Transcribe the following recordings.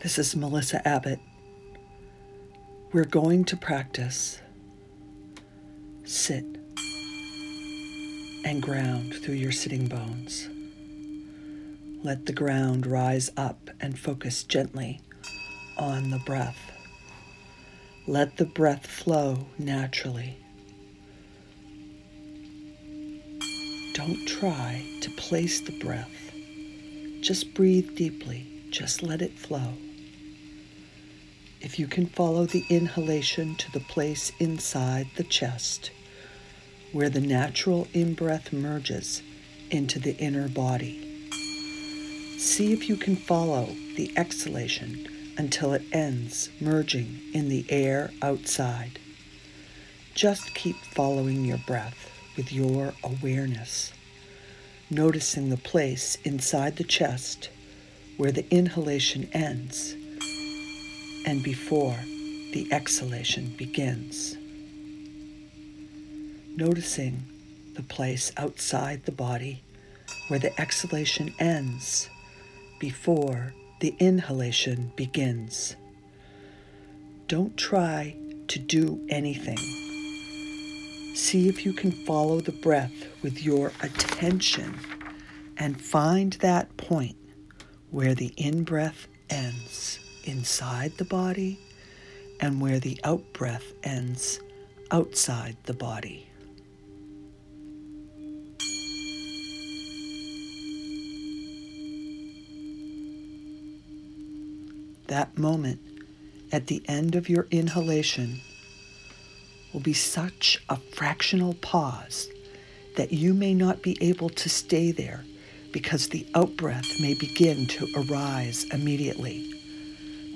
This is Melissa Abbott. We're going to practice sit and ground through your sitting bones. Let the ground rise up and focus gently on the breath. Let the breath flow naturally. Don't try to place the breath. Just breathe deeply. Just let it flow. If you can follow the inhalation to the place inside the chest where the natural in breath merges into the inner body, see if you can follow the exhalation until it ends, merging in the air outside. Just keep following your breath with your awareness, noticing the place inside the chest where the inhalation ends and before the exhalation begins. Noticing the place outside the body where the exhalation ends before the inhalation begins. Don't try to do anything. See if you can follow the breath with your attention and find that point where the in breath ends inside the body and where the out breath ends outside the body. That moment at the end of your inhalation will be such a fractional pause that you may not be able to stay there because the outbreath may begin to arise immediately.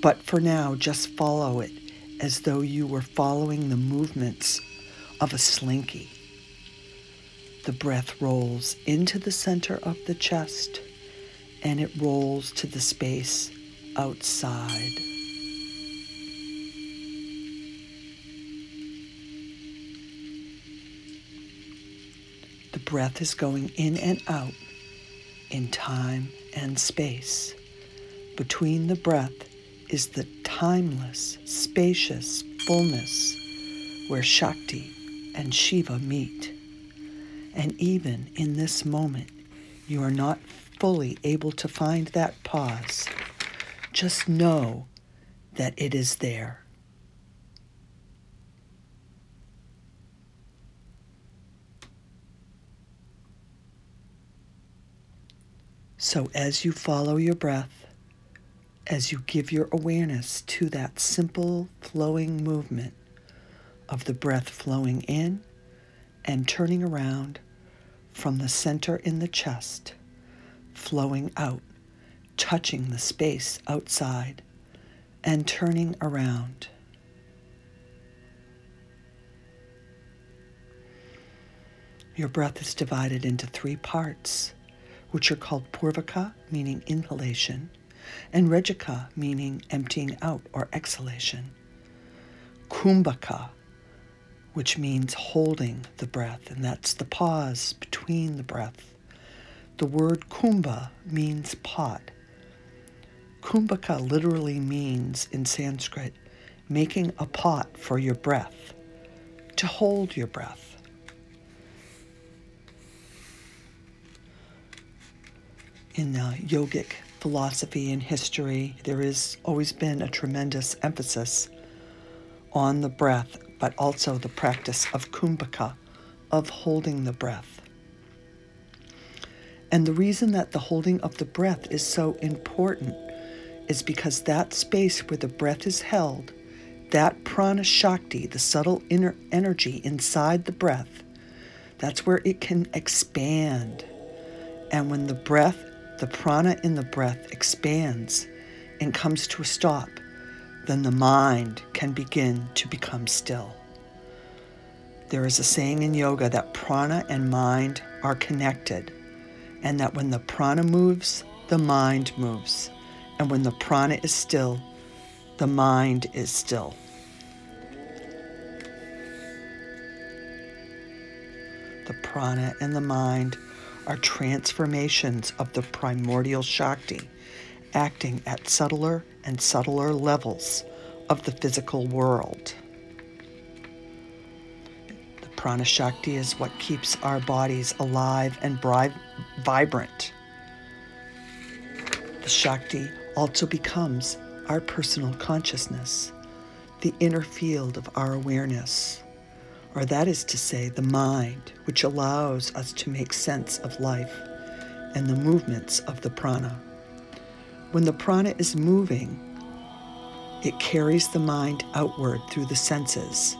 But for now, just follow it as though you were following the movements of a slinky. The breath rolls into the center of the chest and it rolls to the space outside. The breath is going in and out in time and space. Between the breath is the timeless, spacious fullness where Shakti and Shiva meet. And even in this moment, you are not fully able to find that pause. Just know that it is there. So, as you follow your breath, as you give your awareness to that simple flowing movement of the breath flowing in and turning around from the center in the chest, flowing out, touching the space outside, and turning around. Your breath is divided into three parts which are called puraka, meaning inhalation, and rechaka, meaning emptying out or exhalation. Kumbhaka, which means holding the breath, and that's the pause between the breath. The word kumbha means pot. Kumbhaka literally means in Sanskrit making a pot for your breath, to hold your breath. in uh, yogic philosophy and history, there has always been a tremendous emphasis on the breath, but also the practice of kumbhaka, of holding the breath. And the reason that the holding of the breath is so important is because that space where the breath is held, that prana shakti, the subtle inner energy inside the breath, that's where it can expand. And when the breath the prana in the breath expands and comes to a stop, then the mind can begin to become still. There is a saying in yoga that prana and mind are connected, and that when the prana moves, the mind moves, and when the prana is still, the mind is still. The prana and the mind are transformations of the primordial Shakti, acting at subtler and subtler levels of the physical world. The prana shakti is what keeps our bodies alive and bri- vibrant. The shakti also becomes our personal consciousness, the inner field of our awareness, or that is to say, the mind, which allows us to make sense of life and the movements of the prana. When the prana is moving, it carries the mind outward through the senses,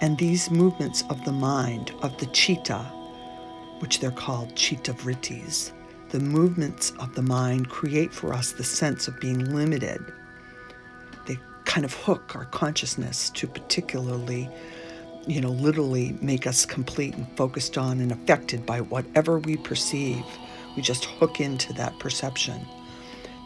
and these movements of the mind, of the chitta, which they're called chitta vrittis, the movements of the mind create for us the sense of being limited. They kind of hook our consciousness to particularly, you know, literally make us complete and focused on and affected by whatever we perceive. We just hook into that perception.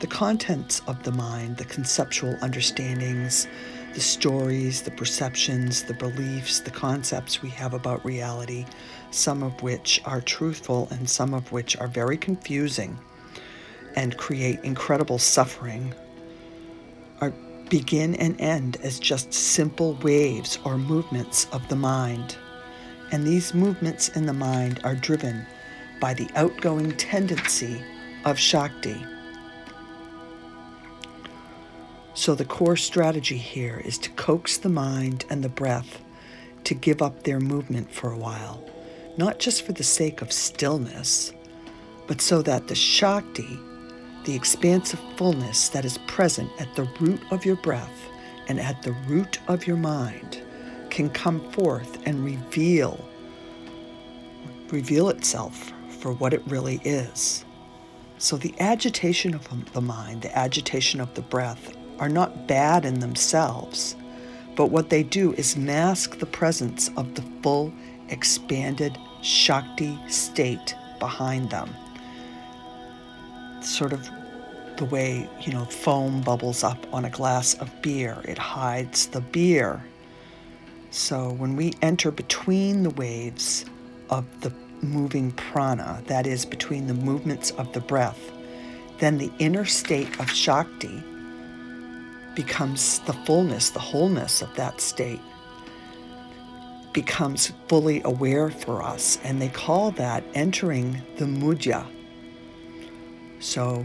The contents of the mind, the conceptual understandings, the stories, the perceptions, the beliefs, the concepts we have about reality, some of which are truthful and some of which are very confusing and create incredible suffering, begin and end as just simple waves or movements of the mind. And these movements in the mind are driven by the outgoing tendency of Shakti. So, the core strategy here is to coax the mind and the breath to give up their movement for a while, not just for the sake of stillness, but so that the Shakti, the expansive fullness that is present at the root of your breath and at the root of your mind, can come forth and reveal reveal itself for what it really is. So the agitation of the mind, the agitation of the breath are not bad in themselves, but what they do is mask the presence of the full, expanded Shakti state behind them. Sort of the way, you know, foam bubbles up on a glass of beer, it hides the beer. So when we enter between the waves of the moving prana, that is, between the movements of the breath, then the inner state of Shakti becomes the fullness, the wholeness of that state becomes fully aware for us. And they call that entering the madhya. So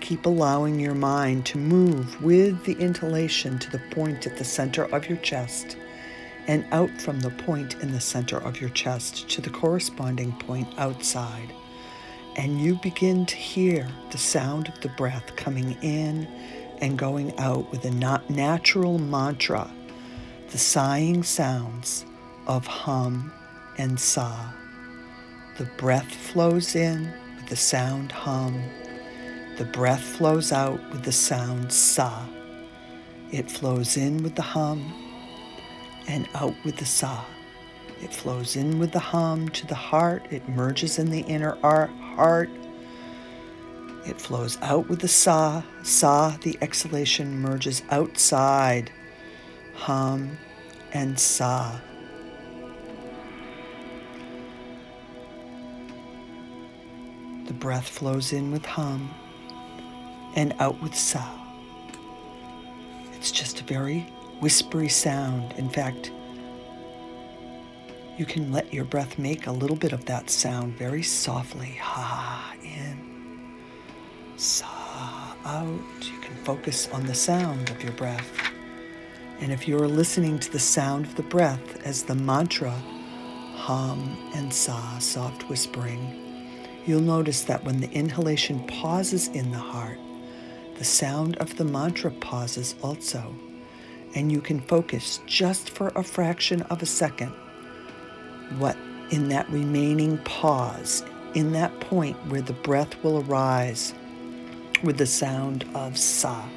keep allowing your mind to move with the inhalation to the point at the center of your chest and out from the point in the center of your chest to the corresponding point outside and you begin to hear the sound of the breath coming in and going out with a natural mantra, the sighing sounds of hum and sa. The breath flows in the sound hum. The breath flows out with the sound sa. It flows in with the hum and out with the sa. It flows in with the hum to the heart. It merges in the inner heart. It flows out with the sa. Sa, the exhalation, merges outside. Hum and sa. Breath flows in with hum and out with sa. It's just a very whispery sound. In fact, you can let your breath make a little bit of that sound very softly. Ha in, sa out. You can focus on the sound of your breath. And if you're listening to the sound of the breath as the mantra, hum and sa, soft whispering, you'll notice that when the inhalation pauses in the heart, the sound of the mantra pauses also. And you can focus just for a fraction of a second what in that remaining pause, in that point where the breath will arise with the sound of sa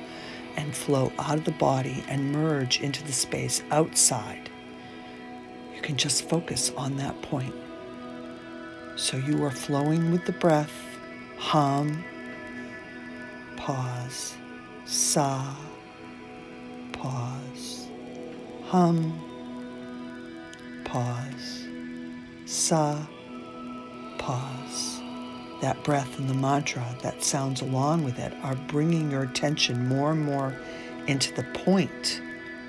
and flow out of the body and merge into the space outside. You can just focus on that point. So you are flowing with the breath, hum, pause, sa, pause, hum, pause. Sa, pause, that breath and the mantra that sounds along with it are bringing your attention more and more into the point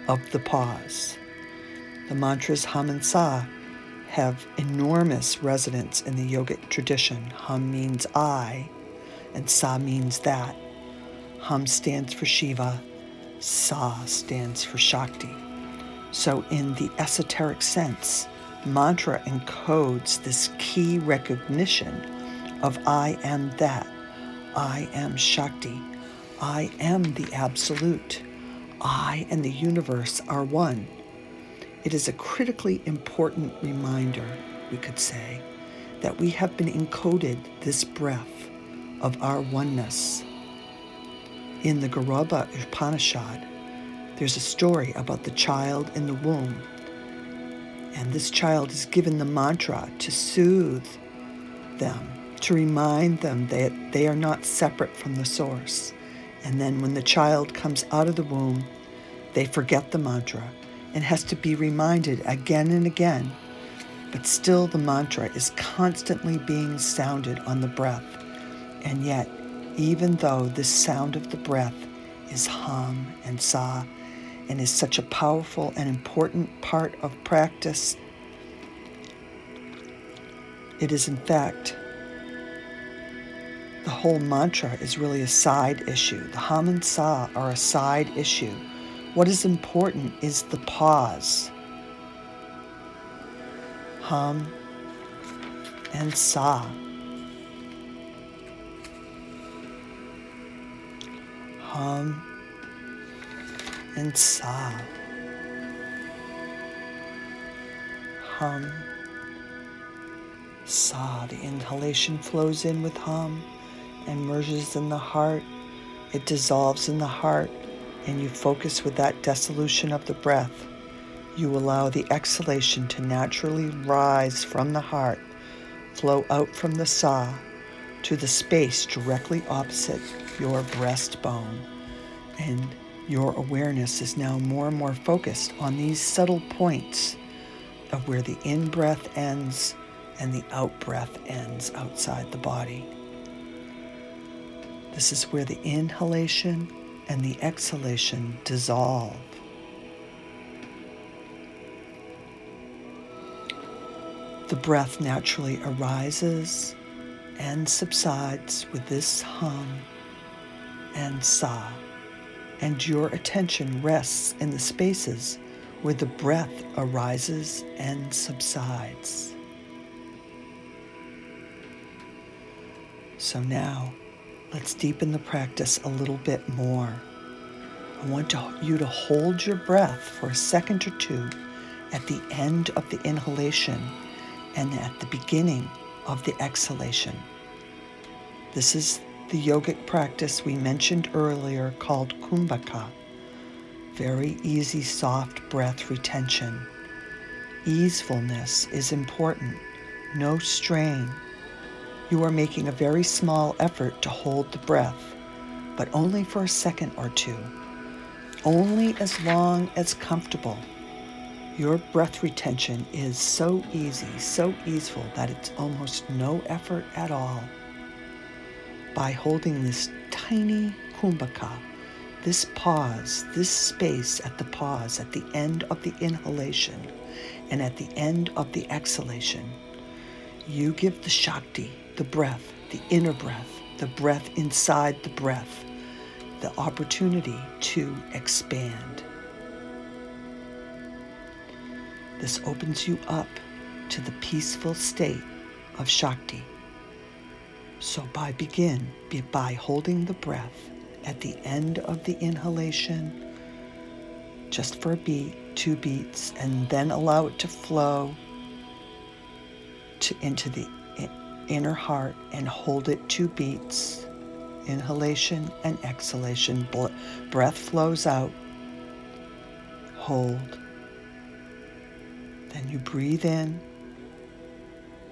of the pause. The mantras hum and sa have enormous resonance in the yogic tradition. Hum means I, and sa means that. Hum stands for Shiva, sa stands for Shakti. So, in the esoteric sense, mantra encodes this key recognition of I am that. I am Shakti. I am the Absolute. I and the universe are one. It is a critically important reminder, we could say, that we have been encoded this breath of our oneness. In the Garbha Upanishad, there's a story about the child in the womb. And this child is given the mantra to soothe them, to remind them that they are not separate from the source. And then when the child comes out of the womb, they forget the mantra and has to be reminded again and again. But still, the mantra is constantly being sounded on the breath. And yet, even though this sound of the breath is hum and sa and is such a powerful and important part of practice, it is in fact the whole mantra is really a side issue. The hum and sa are a side issue. What is important is the pause. Hum and sa. Hum and sa. Hum, sa. The inhalation flows in with hum and merges in the heart. It dissolves in the heart, and you focus with that dissolution of the breath. You allow the exhalation to naturally rise from the heart, flow out from the sa to the space directly opposite your breastbone. And your awareness is now more and more focused on these subtle points of where the in breath ends and the out breath ends outside the body. This is where the inhalation and the exhalation dissolve. The breath naturally arises and subsides with this hum and sa, and your attention rests in the spaces where the breath arises and subsides. So now, Let's deepen the practice a little bit more. I want to, you to hold your breath for a second or two at the end of the inhalation and at the beginning of the exhalation. This is the yogic practice we mentioned earlier called kumbhaka. Very easy, soft breath retention. Easefulness is important, no strain you are making a very small effort to hold the breath, but only for a second or two, only as long as comfortable. Your breath retention is so easy, so easeful that it's almost no effort at all. By holding this tiny kumbhaka, this pause, this space at the pause, at the end of the inhalation and at the end of the exhalation, you give the Shakti, the breath, the inner breath, the breath inside the breath, the opportunity to expand. This opens you up to the peaceful state of Shakti. So, by begin by holding the breath at the end of the inhalation, just for a beat, two beats, and then allow it to flow to, into the inner heart and hold it two beats. Inhalation and exhalation. Breath flows out. Hold. Then you breathe in.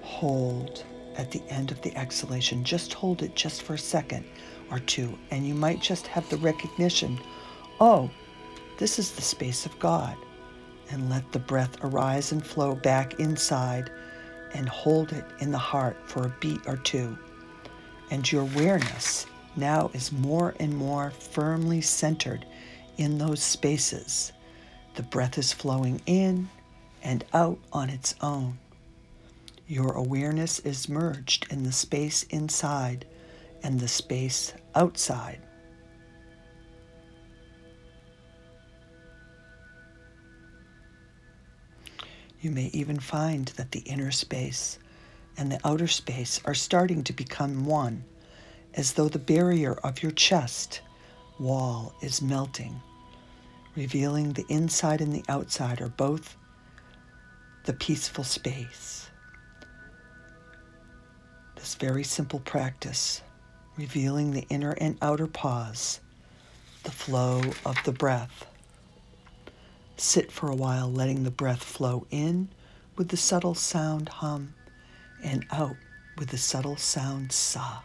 Hold at the end of the exhalation. Just hold it just for a second or two, and you might just have the recognition oh, this is the space of God. And let the breath arise and flow back inside and hold it in the heart for a beat or two. And your awareness now is more and more firmly centered in those spaces. The breath is flowing in and out on its own. Your awareness is merged in the space inside and the space outside. You may even find that the inner space and the outer space are starting to become one, as though the barrier of your chest wall is melting, revealing the inside and the outside are both the peaceful space. This very simple practice, revealing the inner and outer pause, the flow of the breath. Sit for a while, letting the breath flow in with the subtle sound hum and out with the subtle sound sa.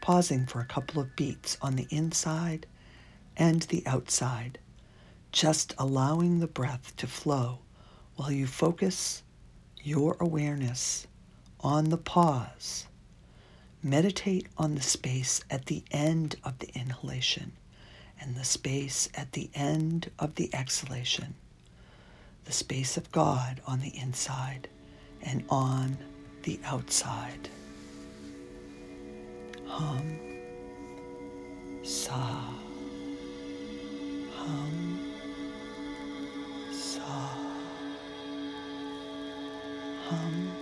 Pausing for a couple of beats on the inside and the outside, just allowing the breath to flow while you focus your awareness on the pause. Meditate on the space at the end of the inhalation and the space at the end of the exhalation, the space of God on the inside and on the outside. Hum, sa, hum, sa, hum.